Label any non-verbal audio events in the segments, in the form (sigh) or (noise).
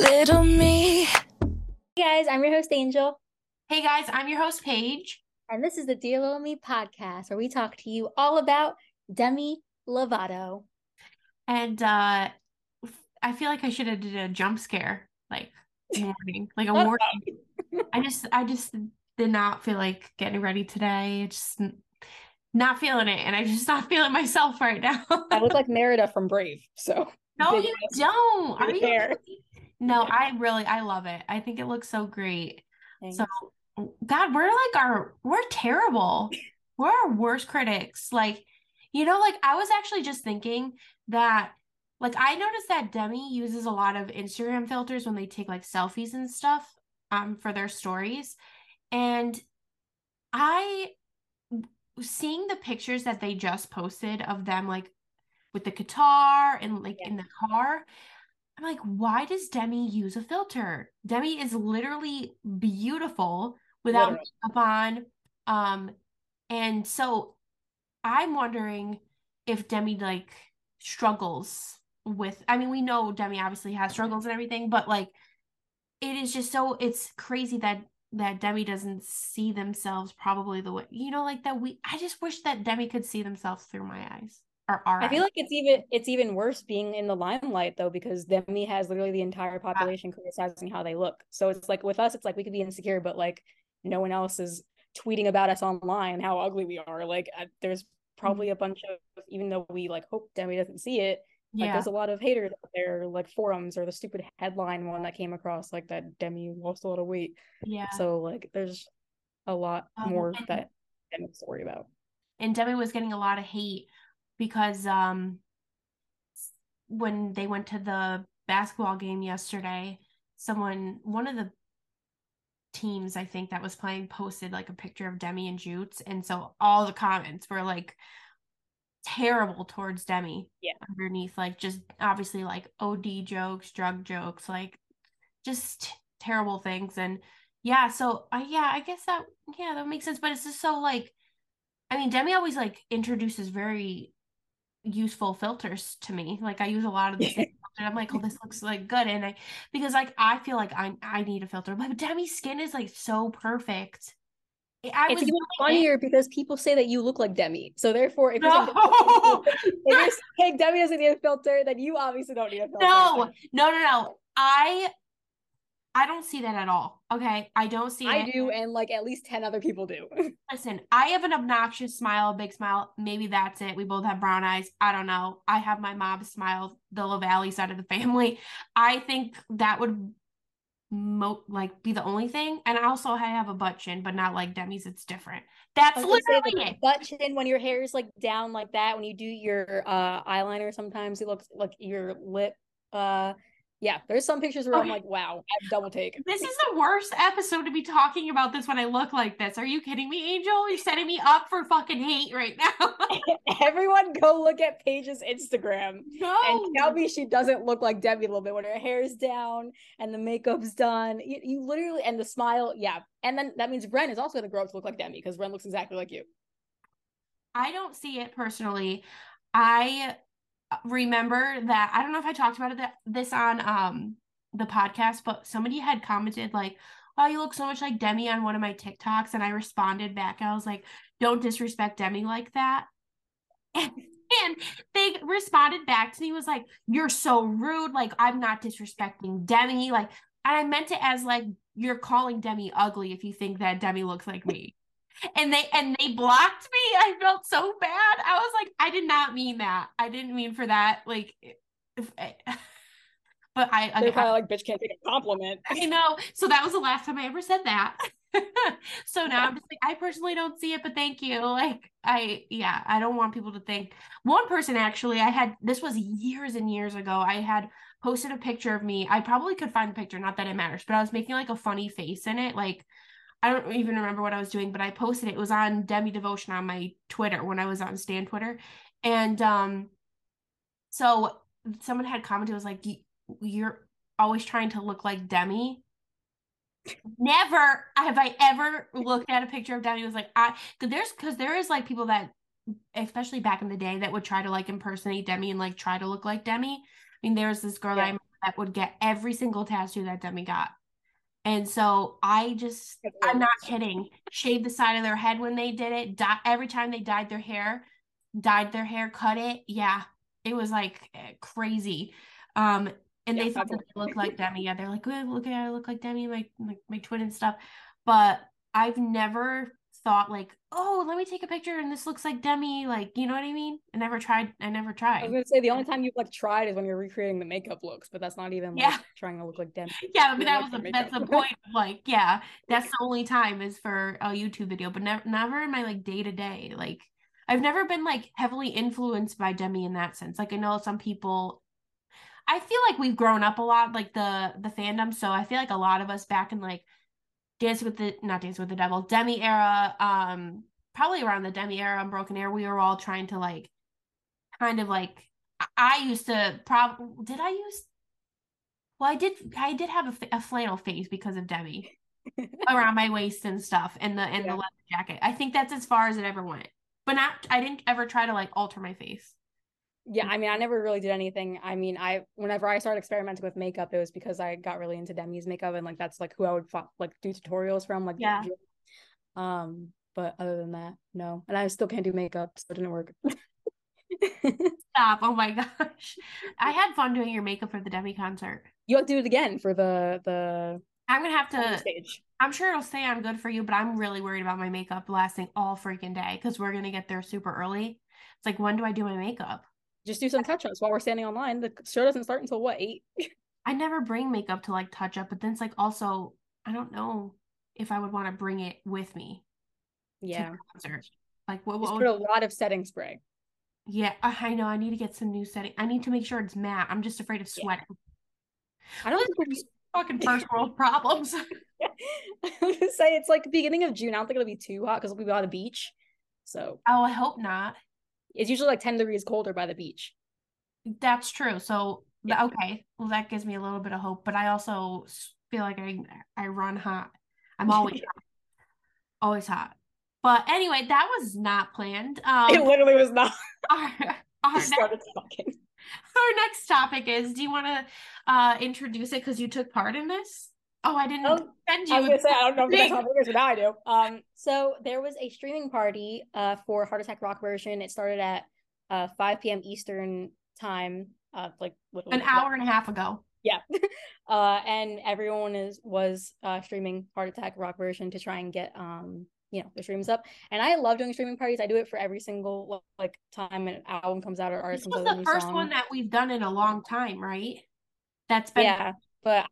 Little me. Hey guys, I'm your host Angel, Hey guys, I'm your host Paige. and this is the Dear Little Me podcast where we talk to you all about Demi Lovato. And uh I feel like I should have did a jump scare like warning, like a (laughs) warning. I just I just did not feel like getting ready today. Just not feeling it and I just (laughs) not feeling myself right now. I look like Merida from Brave, so no, you don't. Are big you hair. No, I really I love it. I think it looks so great. Thanks. So God, we're like our we're terrible. We're our worst critics. Like, you know, like I was actually just thinking that like I noticed that Demi uses a lot of Instagram filters when they take like selfies and stuff um for their stories. And I seeing the pictures that they just posted of them like with the guitar and like Yeah. in the car. I'm like, why does Demi use a filter? Demi is literally beautiful without Literally. makeup on. Um, and so I'm wondering if Demi like struggles with, I mean, we know Demi obviously has struggles and everything, but like it is just so it's crazy that that Demi doesn't see themselves probably the way you know, like that we I just wish that Demi could see themselves through my eyes or I feel like it's even it's even worse being in the limelight though because Demi has literally the entire population criticizing how they look. So it's like with us, it's like we could be insecure, but like no one else is tweeting about us online how ugly we are. Like uh, there's probably a bunch of even though we like hope Demi doesn't see it, like yeah. there's a lot of haters out there, like forums or the stupid headline one that came across like that Demi lost a lot of weight. Yeah. So like there's a lot Um, more and- that Demi has to worry about. and Demi was getting a lot of hate because um when they went to the basketball game yesterday, someone one of the teams I think that was playing posted like a picture of Demi and Jutes and so all the comments were like terrible towards Demi Yeah. underneath like just obviously like OD jokes, drug jokes, like just terrible things and yeah, so uh, yeah, I guess that yeah, that makes sense but it's just so like I mean, Demi always like introduces very useful filters to me. Like I use a lot of the same. (laughs) I'm like, oh, this looks like good, and I because like I feel like I I need a filter, but Demi's skin is like so perfect. I It's was even doing it- funnier because people say that you look like Demi. So therefore, if you're, saying, (laughs) if you're saying Demi doesn't need a filter, then you obviously don't need a (laughs) filter. no, no, no, no. I I don't see that at all. Okay, I don't see I it. do, and like at least 10 other people do. (laughs) Listen, I have an obnoxious smile, a big smile. Maybe that's it. We both have brown eyes. I don't know. I have my mom's smile, the LaValle side of the family. I think that would mo like be the only thing. And I also I have a butt chin, but not like Demi's. It's different. That's gonna say, literally the it. butt chin when your hair is like down like that, when you do your uh eyeliner, sometimes it looks like your lip. Uh, yeah, there's some pictures where I'm like, wow, I double take. This is the worst episode to be talking about this when I look like this. Are you kidding me, Angel? You're setting me up for fucking hate right now. (laughs) (laughs) Everyone go look at Paige's Instagram. no. and tell me she doesn't look like Debbie a little bit when her hair's down and the makeup's done. You, you literally and the smile, yeah. And then that means Ren is also gonna grow up to look like Demi because Ren looks exactly like you. I don't see it personally. I remember that I don't know if I talked about it this on um the podcast, but somebody had commented like, "Oh, you look so much like Demi on one of my TikToks," and I responded back. I was like, "Don't disrespect Demi like that." (laughs) And they responded back to me was like, "You're so rude. Like I'm not disrespecting Demi. Like, and I meant it as like you're calling Demi ugly if you think that Demi looks like me." And they and they blocked me. I felt so bad. I was like, I did not mean that. I didn't mean for that. Like, if, eh, (laughs) but I, They're I, probably like, bitch can't take a compliment. (laughs) I know. So that was the last time I ever said that. (laughs) so now I'm just like, I personally don't see it, but thank you. Like, I, yeah, I don't want people to think. One person actually, I had, this was years and years ago, I had posted a picture of me. I probably could find the picture, not that it matters, but I was making like a funny face in it. Like, I don't even remember what I was doing, but I posted it. It was on Demi Devotion on my Twitter when I was on Stan Twitter. And um, so someone had commented, was like, You're always trying to look like Demi. Never have I ever looked at a picture of Demi. Was like, I, cause there's, cause there is like people that, especially back in the day, that would try to like impersonate Demi and like try to look like Demi. I mean, there's this girl that Yeah. I that would get every single tattoo that Demi got. And so I just, I'm not kidding, shaved the side of their head when they did it. Di- every time they dyed their hair, dyed their hair, cut it. Yeah, it was like eh, crazy. Um, and yeah, they thought that they looked like Demi. Yeah, they're like, oh, look at I look like Demi, my, my my twin and stuff. But I've never thought like, oh, let me take a picture and this looks like Demi. Like, you know what I mean? I never tried. I never tried. I was gonna say the only time you've like tried is when you're recreating the makeup looks, but that's not even yeah. like trying to look like Demi. (laughs) Yeah, but that was the, that's the point. like, yeah, (laughs) that's the only time is for a YouTube video, but never never in my like day to day. Like, I've never been like heavily influenced by Demi in that sense. Like, I know some people. I feel like we've grown up a lot, like the the fandom. So I feel like a lot of us back in like Dance with the not Dance with the Devil, Demi era, um, probably around the Demi era and Broken Air, we were all trying to like kind of like I used to prob did I use well I did I did have a, a flannel face because of Demi (laughs) around my waist and stuff and the and yeah. the leather jacket. I think that's as far as it ever went. But not I didn't ever try to like alter my face yeah i mean i never really did anything. I mean i whenever i started experimenting with makeup it was because i got really into demi's makeup and like that's like who i would like do tutorials from like yeah. Um but other than that no. And i still can't do makeup so it didn't work. (laughs) Stop. Oh my gosh. I had fun doing your makeup for the demi concert. You have to do it again for the the i'm gonna have to stage. I'm sure it'll stay on good for you but i'm really worried about my makeup lasting all freaking day because we're gonna get there super early. It's like when do i do my makeup just do some touch ups while we're standing online. The show doesn't start until what eight? (laughs) I never bring makeup to like touch up, but then it's like also I don't know if I would want to bring it with me. Yeah. Like what? what would... put a lot of setting spray. Yeah, I know. I need to get some new setting. I need to make sure it's matte. I'm just afraid of sweating. Yeah. I don't think we're (laughs) (laughs) just fucking first world problems. I was gonna say it's like beginning of June. I don't think it'll be too hot because we'll be on the beach. So. Oh, I hope not. It's usually like 10 degrees colder by the beach. That's true. So yeah. okay, well that gives me a little bit of hope, but I also feel like I I run hot. I'm (laughs) always hot. always hot. But anyway, that was not planned. Um, it literally was not. (laughs) Our, our, next, (laughs) our next topic is: Do you want to uh, introduce it because you took part in this? Oh, I didn't oh, send you. I was gonna say I don't know if that's how it is, but now I do. Um, so there was a streaming party uh for Heart Attack Rock version. It started at uh 5 p.m. Eastern time, uh like an hour and a half ago. Yeah. (laughs) uh and everyone is was uh streaming Heart Attack Rock version to try and get um you know the streams up and i love doing streaming parties i do it for every single like time an album comes out or artist this was the first song. one that we've done in a long time right that's been yeah but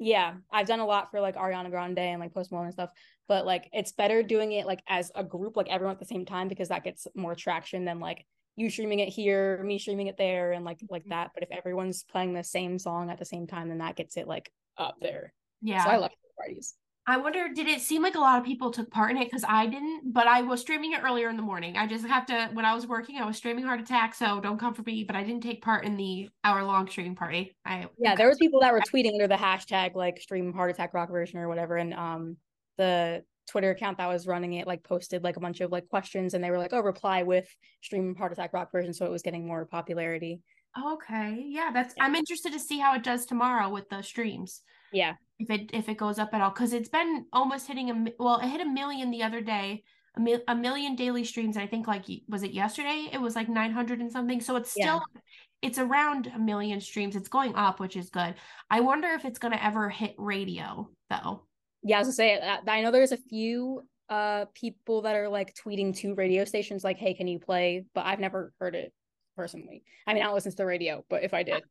yeah, I've done a lot for like Ariana Grande and like Post Malone and stuff, but like it's better doing it like as a group, like everyone at the same time, because that gets more traction than like you streaming it here, me streaming it there, and like like mm-hmm. that. But if everyone's playing the same song at the same time, then that gets it like up there. Yeah, so I love parties. I wonder, did it seem like a lot of people took part in it? Because I didn't, but I was streaming it earlier in the morning. I just have to, when I was working, I was streaming Heart Attack, so don't come for me. But I didn't take part in the hour long streaming party. I yeah, there was people that were tweeting under the hashtag like stream Heart Attack Rock version or whatever, and um the Twitter account that was running it like posted like a bunch of like questions, and they were like, oh, reply with stream Heart Attack Rock version, so it was getting more popularity. Okay, yeah, that's. Yeah. I'm interested to see how it does tomorrow with the streams. Yeah, if it if it goes up at all because it's been almost hitting a well it hit a million the other day a, a million daily streams i think like was it yesterday? It was like 900 and something so it's still yeah. it's around a million streams. It's going up which is good. I wonder if it's going to ever hit radio though. Yeah i was gonna say that i know there's a few uh people that are like tweeting to radio stations like hey can you play? But i've never heard it personally. I mean i listen to the radio but if i did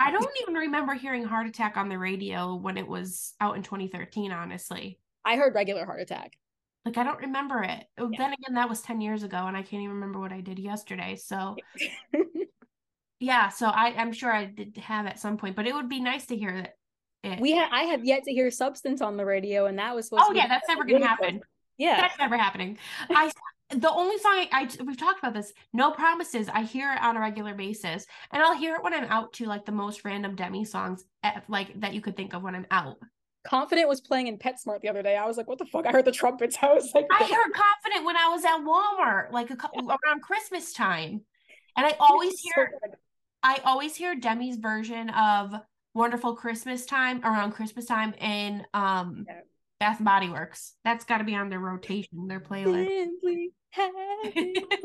I don't even remember hearing heart attack on the radio when it was out in 2013, honestly. I heard regular heart attack. Like I don't remember it. Oh, yeah. Then again, that was 10 years ago and I can't even remember what I did yesterday. So (laughs) yeah, so I, I'm sure I did have at some point, but it would be nice to hear that it, we had I have yet to hear substance on the radio and that was supposed Oh yeah, that's never gonna happen. Yeah. That's never happening. I the only song I, I, we've talked about this no promises i hear it on a regular basis and i'll hear it when i'm out to like the most random demi songs eh, like that you could think of when i'm out confident was playing in petsmart the other day i was like what the fuck i heard the trumpets (laughs) i was like i heard confident when i was at walmart like a couple around christmas time and i always hear i always hear demi's version of Wonderful Christmas time around Christmas time in um Yeah. Bath and Body Works. That's got to be on their rotation, their playlist. Simply. (laughs)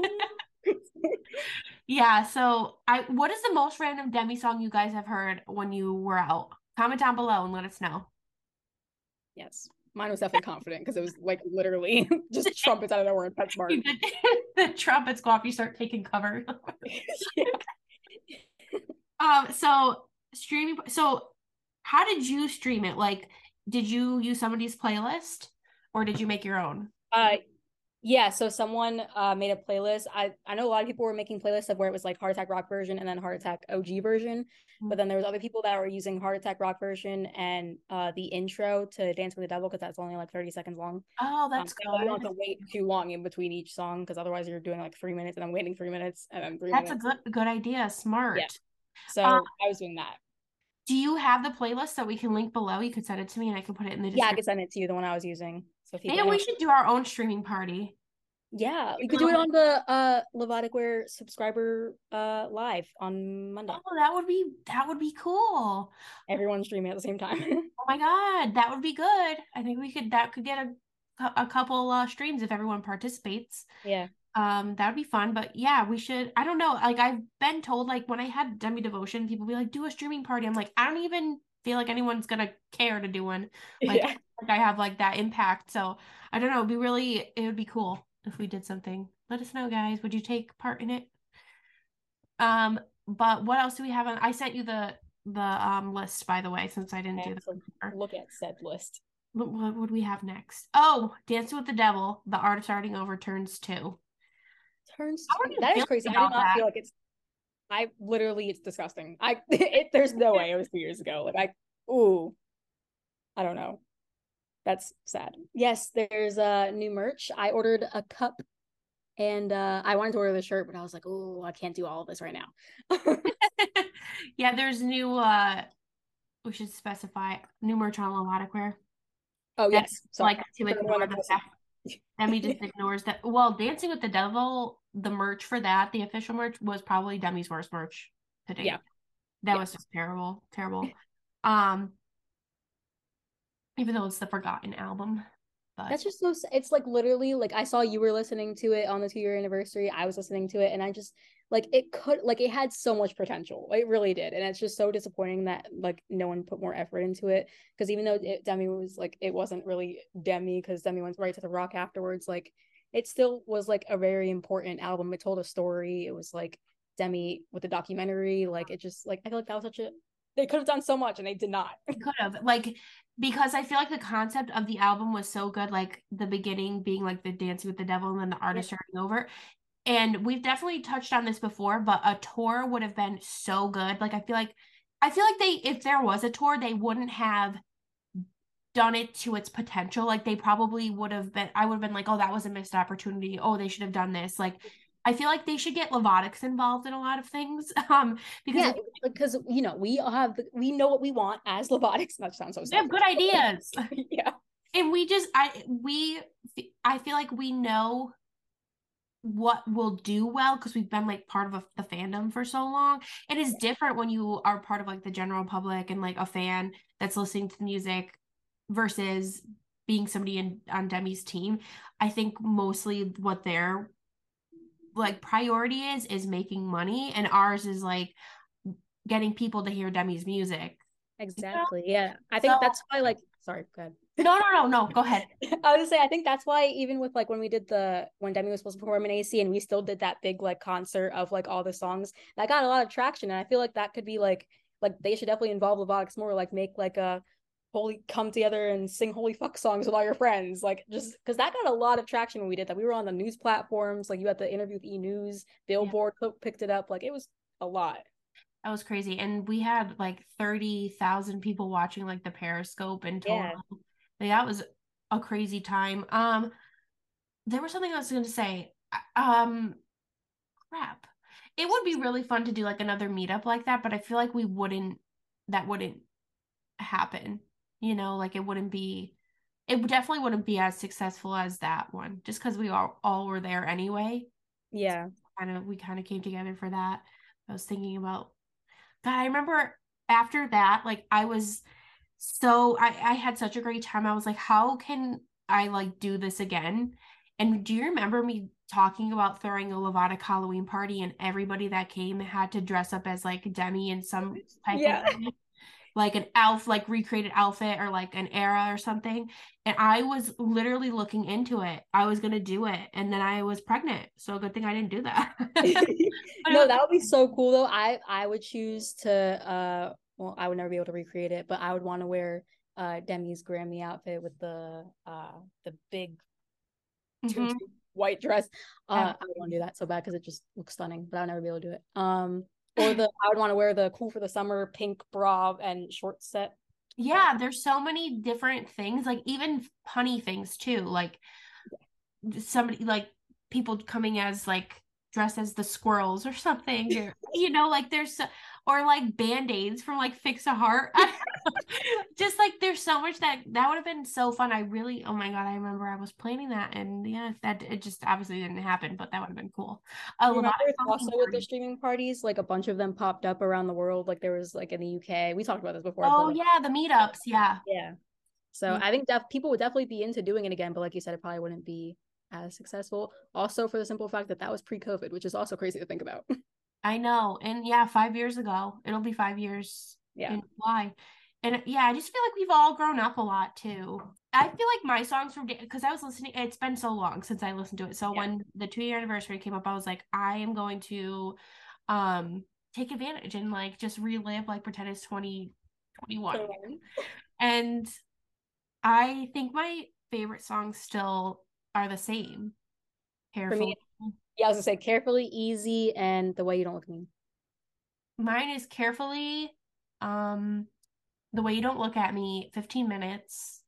Yeah, so I what is the most random Demi song you guys have heard when you were out? Comment down below and let us know. yes. Mine was definitely confident because it was like literally (laughs) just (laughs) trumpets out of nowhere in PetSmart. The trumpets go off, you start taking cover. yeah. Um, so streaming. So, how did you stream it? Like, did you use somebody's playlist, or did you make your own? Uh yeah, so someone uh made a playlist. I I know a lot of people were making playlists of where it was like Heart Attack Rock version and then Heart Attack OG version. But then there was other people that were using Heart Attack Rock version and uh the intro to Dance with the Devil because that's only like 30 seconds long. Oh, Um, that's so you don't have to wait too long in between each song because otherwise you're doing like three minutes and I'm waiting three minutes and then three That's a good good idea. Smart. Yeah. So Uh, I was doing that. Do you have the playlist that we can link below? You could send it to me and I can put it in the Yeah, I could send it to you, the one I was using. So if you Maybe we should do our own streaming party. Yeah, we could do it on the uh Lovatic Wear subscriber uh live on Monday. Oh, that would be that would be cool. Everyone streaming at the same time. (laughs) Oh my god, that would be good. I think we could that could get a a couple uh streams if everyone participates. yeah. Um, that would be fun. But yeah, we should. I don't know. Like I've been told, like when I had Demi Devotion, people be like, "Do a streaming party." I'm like, I don't even feel like anyone's gonna care to do one. (laughs) Like, yeah. like I have like that impact. So I don't know. It'd be really. It would be cool if we did something. Let us know, guys. Would you take part in it? Um, but what else do we have on? I sent you the the um list by the way, since I didn't do so look at said list. What, what would we have next? Oh, Dancing with the Devil, The Art of Starting Over turns two. Turns you that is crazy. I do not that? feel like it's I literally it's disgusting. I (laughs) it there's no way it was two years ago. Like I ooh. I don't know. That's sad. Yes, there's uh new merch. I ordered a cup and uh I wanted to order the shirt, but I was like, oh, I can't do all of this right now. (laughs) yeah, there's new uh we should specify new merch on Lovatic Wear. oh That's yes. Sorry. like to For the ignore that just ignores that. Well, Dancing with the Devil, the merch for that, the official merch was probably Demi's worst merch to date. Yeah. That Yeah. was just terrible, terrible. Um even though it's the forgotten album. But That's just so. It's like literally like I saw you were listening to it on the two year anniversary. I was listening to it, and I just like it could like it had so much potential. It really did, and it's just so disappointing that like no one put more effort into it. Because even though it, Demi was like it wasn't really Demi because Demi went right to the rock afterwards. Like it still was like a very important album. It told a story. It was like Demi with the documentary. Like it just like I feel like that was such a they could have done so much and they did not. They could have like because I feel like the concept of the album was so good, like the beginning being like the dancing with the devil and then the artist starting over. And we've definitely touched on this before, but a tour would have been so good. Like I feel like I feel like they if there was a tour, they wouldn't have done it to its potential. Like they probably would have been I would have been like, oh, that was a missed opportunity. Oh, they should have done this. Like I feel like they should get Lovatics involved in a lot of things. (laughs) Um, because Yeah, because you know we all have we know what we want as Lovatics. (laughs) That sounds so. they have good ideas. (laughs) yeah. and we just i we i feel like we know what will do well because we've been like part of a, the fandom for so long it is different when you are part of like the general public and like a fan that's listening to the music versus being somebody in on demi's team i think mostly what their like priority is is making money and ours is like getting people to hear demi's music Exactly. Yeah. I think So- that's why like sorry, go ahead. (laughs) no no no no go ahead (laughs) I was gonna say I think that's why even with like when we did the when Demi was supposed to perform in AC and we still did that big like concert of like all the songs, that got a lot of traction. And I feel like that could be like like they should definitely involve Lovatics more, like make like a holy come together and sing holy fuck songs with all your friends. Like just because that got a lot of traction when we did that. We were on the news platforms, like you had the interview with E News, Billboard picked it up, like it was a lot. That was crazy. And we had like 30,000 people watching like the Periscope in total. Yeah. Like, that was a crazy time. Um there was something I was going to say. Um crap. It would be really fun to do like another meetup like that, but I feel like we wouldn't that wouldn't happen. You know, like it wouldn't be it definitely wouldn't be as successful as that one just cuz we all all were there anyway. Yeah. kind of we kind of came together for that. I was thinking about God, I remember after that, like I was so I, I had such a great time. I was like, how can I like do this again? And do you remember me talking about throwing a Lovatic Halloween party and everybody that came had to dress up as like Demi in some type Yeah. of like an elf, like recreated outfit or like an era or something. And I was literally looking into it. I was gonna do it, and then I was pregnant. So good thing I didn't do that. (laughs) (laughs) no, that would be so cool though. I I would choose to uh well, I would never be able to recreate it, but I would want to wear uh Demi's Grammy outfit with the uh the big Mhm. white dress. Uh Yeah. I would want to do that so bad because it just looks stunning, but I would never be able to do it. Um or the (laughs) I would want to wear the cool for the summer pink bra and short set. Yeah, there's so many different things, like even punny things too. Like somebody like people coming as like dressed as the squirrels or something. Or, (laughs) you know, like there's or like band-aids from like Fix a Heart. (laughs) (laughs) Just like there's so much that that would have been so fun. I really oh my god, I remember I was planning that and yeah, that it just obviously didn't happen, but that would have been cool. A Remember Lovatic Halloween also with the streaming parties, like a bunch of them popped up around the world. Like there was like in the UK. We talked about this before. Oh, but, Oh like, yeah, the meetups, yeah. Yeah. So Yeah. I think def- people would definitely be into doing it again, but like you said, it probably wouldn't be as successful. Also, for the simple fact that that was pre-COVID, which is also crazy to think about. I know. And yeah, five years ago. It'll be five years yeah, in July. And yeah, I just feel like we've all grown up a lot too. I feel like my songs from because I was listening, it's been so long since I listened to it. So Yeah. when the two year anniversary came up, I was like, I am going to um take advantage and like just relive, like pretend it's 2021. And I think my favorite songs still are the same. Careful. yeah. I was gonna say carefully, easy, and the way you don't look at me. Mine is carefully um the way you don't look at me 15 minutes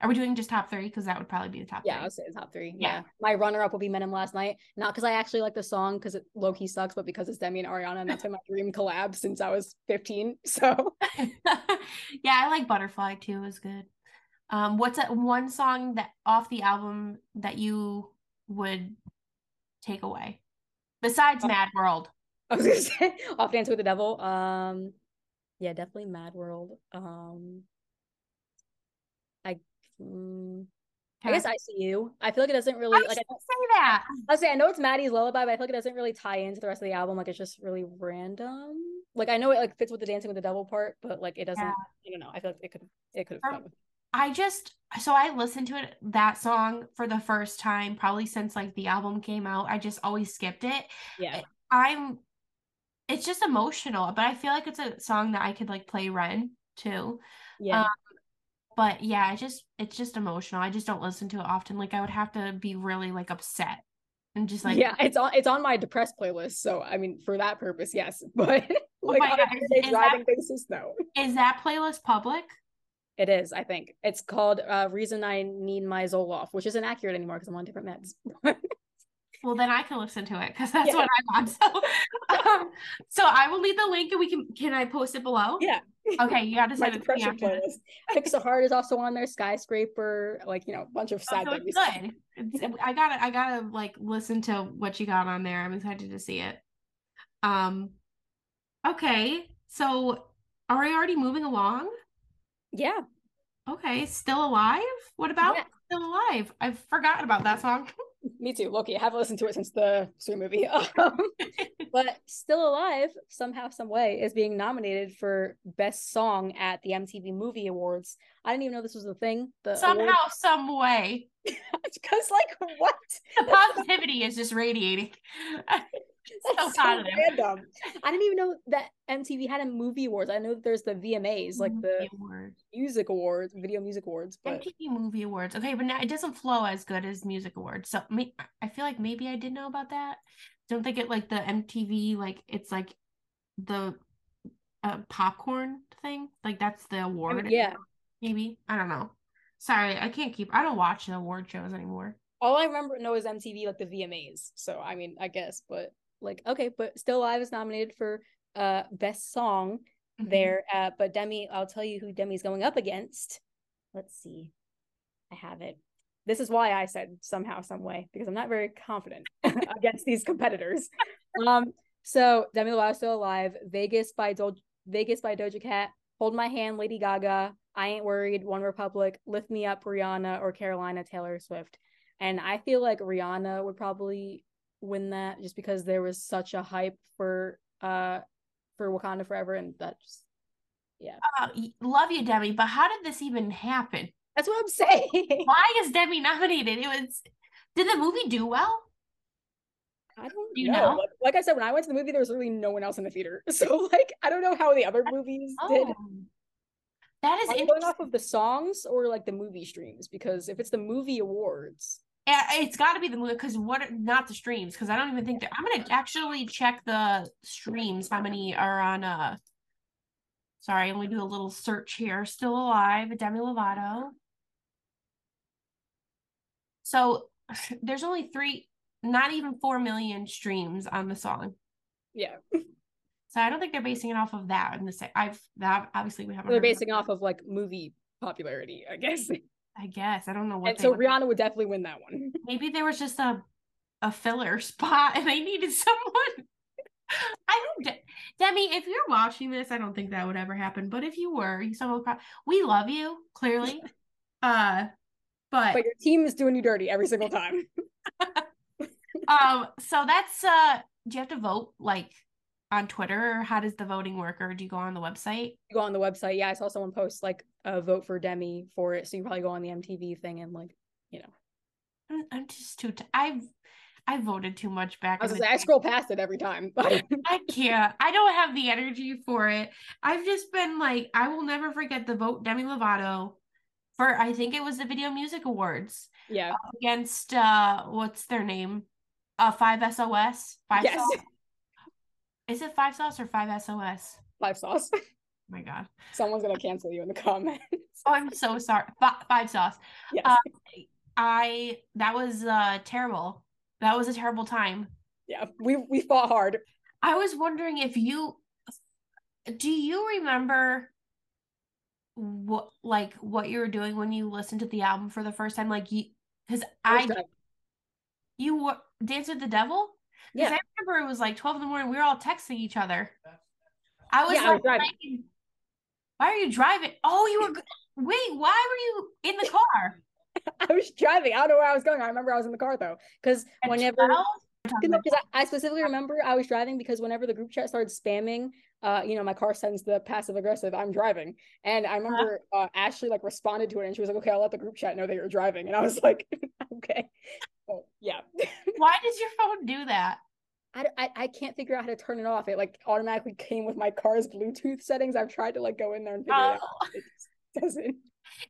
are we doing just top three because that would probably be the top Yeah, I would say the top three. Yeah. Yeah, my runner-up will be Met Him Last Night. Not because I actually like the song because it low key sucks, but because it's Demi and Ariana, and that's been my (laughs) dream collab since I was 15. So (laughs) yeah i like butterfly too is good um what's that one song that off the album that you would take away besides Uh, mad world I was gonna (laughs) say off Dance with the Devil. Um, yeah, definitely Mad World. Um, I, mm, I guess ICU. I feel like it doesn't really I like. I, don't- say that I say I know it's Maddie's lullaby, but I feel like it doesn't really tie into the rest of the album. Like it's just really random. Like I know it like fits with the dancing with the devil part, but like it doesn't. Yeah. I don't know. I feel like it could. It could Um, have. I just so I listened to it that song for the first time probably since like the album came out. I just always skipped it. Yeah. I'm it's just emotional, but I feel like it's a song that I could like play Ren too. Yeah. Um, But yeah, I just it's just emotional. I just don't listen to it often. Like I would have to be really like upset and just like yeah. It's on. It's on my depressed playlist. So I mean, for that purpose, yes. (laughs) But like my on God, a is- is driving that- basis, no. is that playlist public? It is. I think it's called uh, "Reason I Need My Zoloft," which isn't accurate anymore because I'm on different meds. (laughs) Well, then I can listen to it because that's Yeah. what I'm on. So, (laughs) um, so I will leave the link and we can. Can I post it below? yeah. Okay, you got (laughs) to my send it to me depression after this. Fix a Heart is also on there. Skyscraper, like you know, a bunch of Oh, so Demi it's songs. good. It's- I gotta, I gotta like listen to what you got on there. I'm excited to see it. Um, okay, so are we already moving along? Yeah, Okay, still alive? What about Yeah. still alive? I've forgotten about that song. (laughs) me too. Loki, I haven't listened to it since the Sue movie. (laughs) (laughs) Um, but Still Alive, somehow, some way, is being nominated for Best Song at the MTV Movie Awards. I didn't even know this was a thing. The Somehow, (laughs) some way, because like what? the positivity is just radiating. So That's so positive. random. I didn't even know that MTV had a movie awards. I know that there's the VMAs, like the awards. music awards, video music awards, but MTV Movie Awards. Okay, but now it doesn't flow as good as Music Awards. So may- I feel like maybe I did know about that. Don't think it like the MTV like it's like the uh, popcorn thing. Like that's the I award. mean, yeah. maybe I don't know. Sorry, I can't keep. I don't watch the award shows anymore. All I remember know is MTV, like the VMAs. So I mean, I guess, but like, okay, but Still Alive is nominated for uh best song Mhm. there. Uh, but Demi, I'll tell you who Demi's going up against. Let's see, I have it. This is why I said somehow, some way, because I'm not very confident (laughs) against these competitors. Um, so Demi Lovato Still Alive, Vegas by Joel, Vegas by Doja Cat, Hold My Hand, Lady Gaga, I Ain't Worried, One Republic, Lift Me Up, Rihanna, or Carolina, Taylor Swift. And I feel like Rihanna would probably win that just because there was such a hype for uh for Wakanda Forever and that just yeah. Uh, love you, Demi, but how did this even happen? That's what I'm saying. Why is Demi nominated? It was did the movie do well? I don't You know. know? Like, like I said, when I went to the movie, there was really no one else in the theater. (laughs) So like I don't know how the other movies did. Oh, that is Are you going off of the songs or like the movie streams? Because if it's the movie awards, It's got to be the movie because what? Not the streams because I don't even think that I'm gonna actually check the streams. How many are on? Uh, sorry, let me do a little search here. Still alive, Demi Lovato. So there's only three, not even four million streams on the song. yeah, So I don't think they're basing it off of that. In the same, I've that obviously we haven't. they're basing off of like movie popularity, I guess. I guess I don't know what. And so would- Rihanna would definitely win that one. (laughs) maybe there was just a a filler (laughs) spot and they needed someone. (laughs) I don't, De- Demi. If you're watching this, I don't think that would ever happen. But if you were, you someone pro- we love you clearly. uh, but But your team is doing you dirty every single time. um, so that's uh, do you have to vote like on Twitter or how does the voting work or do you go on the website? You go on the website. Yeah, I saw someone post like a vote for Demi for it. So you probably go on the MTV thing and like, you know. I'm, I'm just too. T- I've I voted too much back. I say, I scroll past it every time. (laughs) I can't. I don't have the energy for it. I've just been like, I will never forget the vote Demi Lovato for I think it was the Video Music Awards yeah. against uh what's their name? Uh Five SOS. Five Yes. Sauce. Is it Five Sauce or Five SOS? Five sauce. (laughs) Oh my god. Someone's gonna cancel you in the comments. Oh, I'm so sorry. Fi- Five Sauce. yes. Uh, I that was uh terrible. That was a terrible time. yeah. We we fought hard. I was wondering if you do you remember what like what you were doing when you listened to the album for the first time like you because I you were Dance with the Devil because Yeah. I remember it was like 12 in the morning we were all texting each other I was Yeah, I like was driving. why are you driving oh you were (laughs) wait why were you in the car (laughs) I was driving. I don't know where I was going. I remember I was in the car though. Because whenever 12? We're talking (laughs) about because I, I specifically remember I was driving because whenever the group chat started spamming, uh, you know, my car sends the passive aggressive, I'm driving. And I remember uh, Ashley like responded to it and she was like, Okay, I'll let the group chat know that you're driving. And I was like, Okay. Yeah. (laughs) why does your phone do that I, I, I can't figure out how to turn it off. It like automatically came with my car's Bluetooth settings. I've tried to like go in there and figure it out. Oh. It (laughs) doesn't.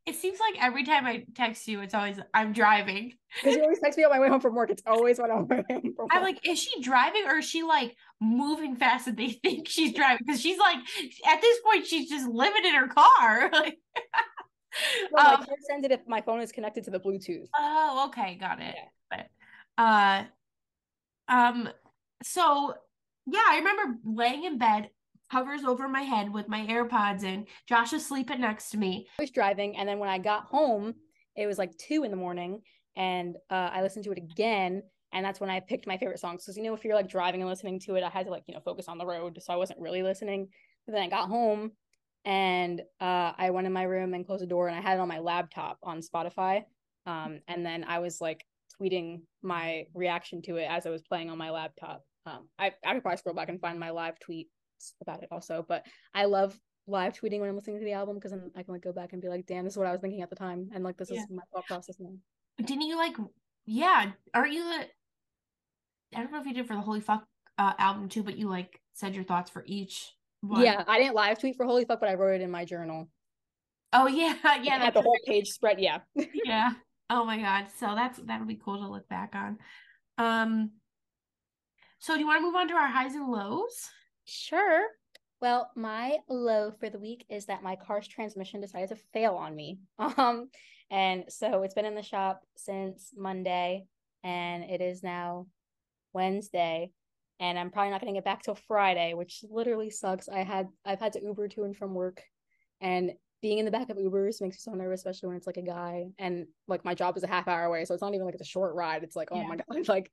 it seems like every time I text you it's always I'm driving Because you always text me on my way home from work. It's always when I'm on my way home from I'm like, is she driving or is she like moving fast that they (laughs) think she's driving? Because she's like, at this point, she's just living in her car. Like, my um, car sends it if my phone is connected to the Bluetooth. oh, okay, got it. But, uh, um, so yeah, I remember laying in bed, covers over my head with my AirPods in. Josh was sleeping next to me. I was driving, and then when I got home, it was like two in the morning, and uh, I listened to it again, and that's when I picked my favorite songs. Because you know, if you're like driving and listening to it, I had to like you know focus on the road, so I wasn't really listening. But then I got home, and uh, I went in my room and closed the door, and I had it on my laptop on Spotify, um, and then I was like tweeting my reaction to it as I was playing on my laptop. Um, I I could probably scroll back and find my live tweets about it also, but I love live tweeting when I'm listening to the album because then I can like go back and be like, damn, this is what I was thinking at the time, and like this Yeah. is my thought process now. Didn't you like, yeah, aren't you the, I don't know if you did for the Holy Fuck uh, album too, but you like said your thoughts for each one. Yeah, I didn't live tweet for Holy Fuck, but I wrote it in my journal. Oh, yeah. (laughs) Yeah. That's the whole page spread. Yeah, yeah. Oh my god. So that's that'll be cool to look back on. Um so do you want to move on to our highs and lows? sure. Well, my low for the week is that my car's transmission decided to fail on me. (laughs) Um, and so it's been in the shop since Monday, and it is now Wednesday, and I'm probably not gonna get back till Friday, which literally sucks. I had I've had to Uber to and from work, and being in the back of Ubers makes me so nervous, especially when it's like a guy, and like my job is a half hour away, so it's not even like it's a short ride. It's like oh Yeah. my (laughs) god, like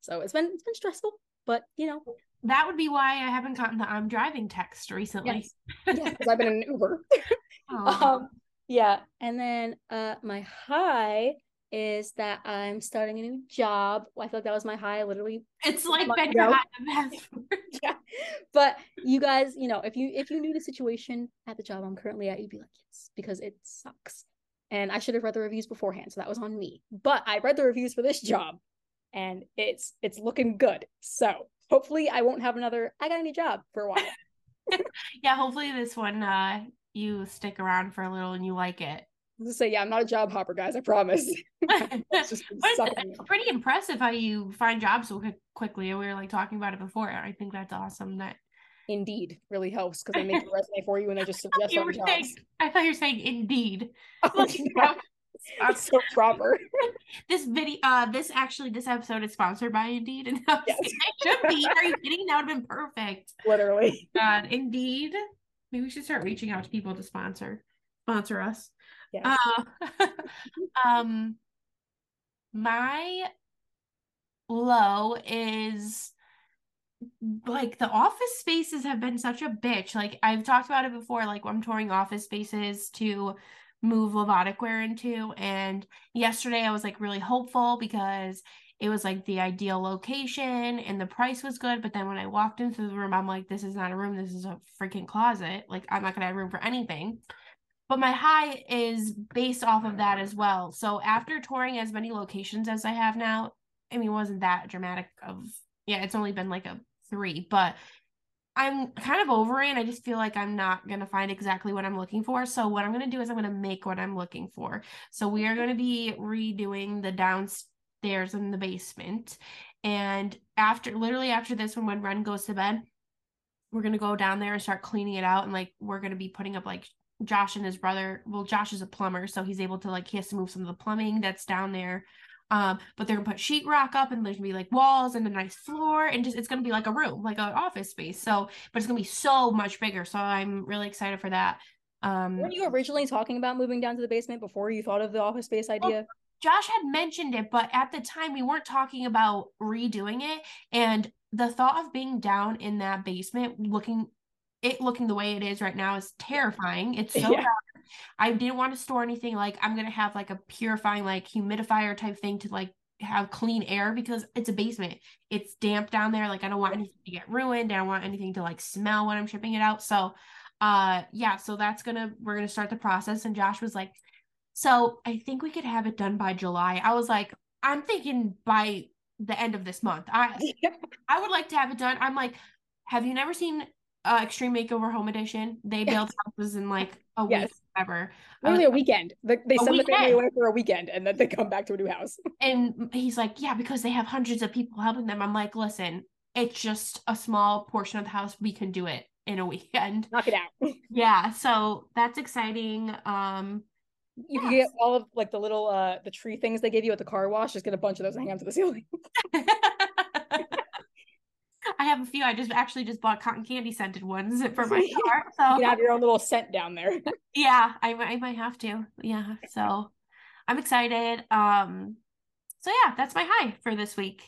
so it's been it's been stressful, but you know that would be why I haven't gotten the I'm driving text recently. Yes, yes, because I've been in an Uber. (laughs) (laughs) um, yeah, and then uh, my high is that I'm starting a new job. I feel like that was my high, literally. It's like high (laughs) yeah, but you guys, you know, if you if you knew the situation at the job I'm currently at, you'd be like, yes, because it sucks. And I should have read the reviews beforehand, so that was on me. But I read the reviews for this job, and it's it's looking good. So hopefully, I won't have another. I got a new job for a while. (laughs) yeah, hopefully this one uh you stick around for a little and you like it. Say, yeah, I'm not a job hopper, guys. I promise. (laughs) (laughs) it's pretty impressive how you find jobs so quickly. We were like talking about it before. I think that's awesome. That Indeed really helps because I make a (laughs) resume for you and I just suggest you jobs. Saying, I thought you were saying Indeed. Oh, That's so proper. this video, uh, this actually, this episode is sponsored by Indeed, and yes. it should be. Are you kidding? That would have been perfect. Literally. God, Indeed. Maybe we should start reaching out to people to sponsor sponsor us. Yes. Uh, (laughs) um, my low is like the office spaces have been such a bitch. Like I've talked about it before. Like I'm touring office spaces to move wear into, and yesterday I was like really hopeful because it was like the ideal location and the price was good. But then when I walked into the room, I'm like, this is not a room. This is a freaking closet. Like I'm not gonna have room for anything but my high is based off of that as well. So after touring as many locations as I have now, I mean, it wasn't that dramatic of yeah, it's only been like a three, but I'm kind of over it. And I just feel like I'm not gonna find exactly what I'm looking for. So what I'm gonna do is I'm gonna make what I'm looking for. So we are gonna be redoing the downstairs in the basement. And after literally after this one, when Ren goes to bed, we're gonna go down there and start cleaning it out and like we're gonna be putting up like Josh and his brother, well, Josh is a plumber, so he's able to like he has to move some of the plumbing that's down there. Um, but they're gonna put sheetrock up and there's gonna be like walls and a nice floor and just it's gonna be like a room, like an office space. So, but it's gonna be so much bigger. So I'm really excited for that. Um were you originally talking about moving down to the basement before you thought of the office space idea? Josh had mentioned it, but at the time we weren't talking about redoing it. And the thought of being down in that basement looking it looking the way it is right now is terrifying. It's (laughs) so yeah. dark. I didn't want to store anything like I'm gonna have like a purifying like humidifier type thing to like have clean air because it's a basement. It's damp down there. Like I don't want anything to get ruined. I don't want anything to like smell when I'm shipping it out. So uh yeah, so that's gonna we're gonna start the process. And Josh was like, so I think we could have it done by July. I was like, I'm thinking by the end of this month. I (laughs) I would like to have it done. I'm like, have you never seen uh, Extreme Makeover Home Edition. They built houses in like a yes. week, whatever. Literally a weekend. They, they send weekend. the family away for a weekend and then they come back to a new house. (laughs) and he's like, yeah, because they have hundreds of people helping them. I'm like, listen, it's just a small portion of the house. We can do it in a (laughs) weekend. Knock it out. (laughs) yeah, so that's exciting. Um, you can get all of like the little uh the tree things they gave you at the car wash. Just get a bunch of those and hang them to the ceiling. I have a few. I just actually just bought cotton candy scented ones (laughs) for my (laughs) car. So you have your own little scent down there. (laughs) yeah, I, I might have to. Yeah. So I'm excited. Um so yeah, that's my high for this week.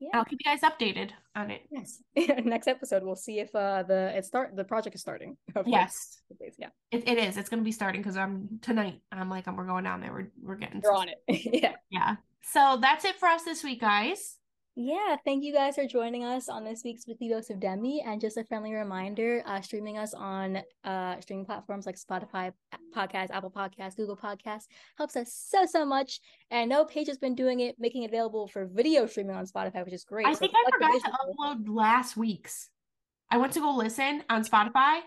Yeah. I'll keep you guys updated on it. Yes. Next episode we'll see if uh the it start the project is starting. Yes. Yeah. It, it is. It's gonna be starting because I'm tonight. I'm like we're going down there. We're we're getting You're on it. yeah. Yeah. So that's it for us this week, guys yeah, thank you guys for joining us on this week's Weekly Dose of Demi. And just a friendly reminder, uh, streaming us on uh, streaming platforms like Spotify, Podcast, Apple Podcast, Google Podcast helps us so, so much. And I know Paige has been doing it, making it available for video streaming on Spotify, which is great. I so think I forgot to upload last week's. I went to go listen on Spotify.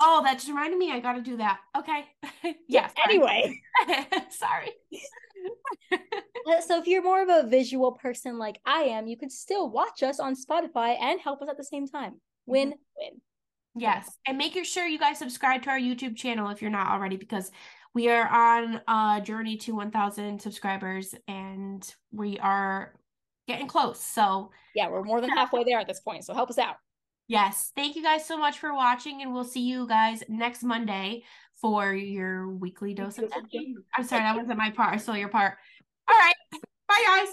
Oh, that just reminded me I got to do that. Okay. (laughs) yeah. (laughs) Anyway, sorry. (laughs) (laughs) Uh, so if you're more of a visual person like I am, you can still watch us on Spotify and help us at the same time. Win win. Yes. And make sure you guys subscribe to our YouTube channel if you're not already because we are on a journey to 1000 subscribers and we are getting close. So, yeah, we're more than halfway there at this point. So help us out. Yes. Thank you guys so much for watching and we'll see you guys next Monday for your weekly dose of I'm sorry, that wasn't my part. I stole your part. All right. Bye, guys.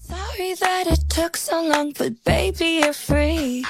Sorry that it took so long, but baby, you're free.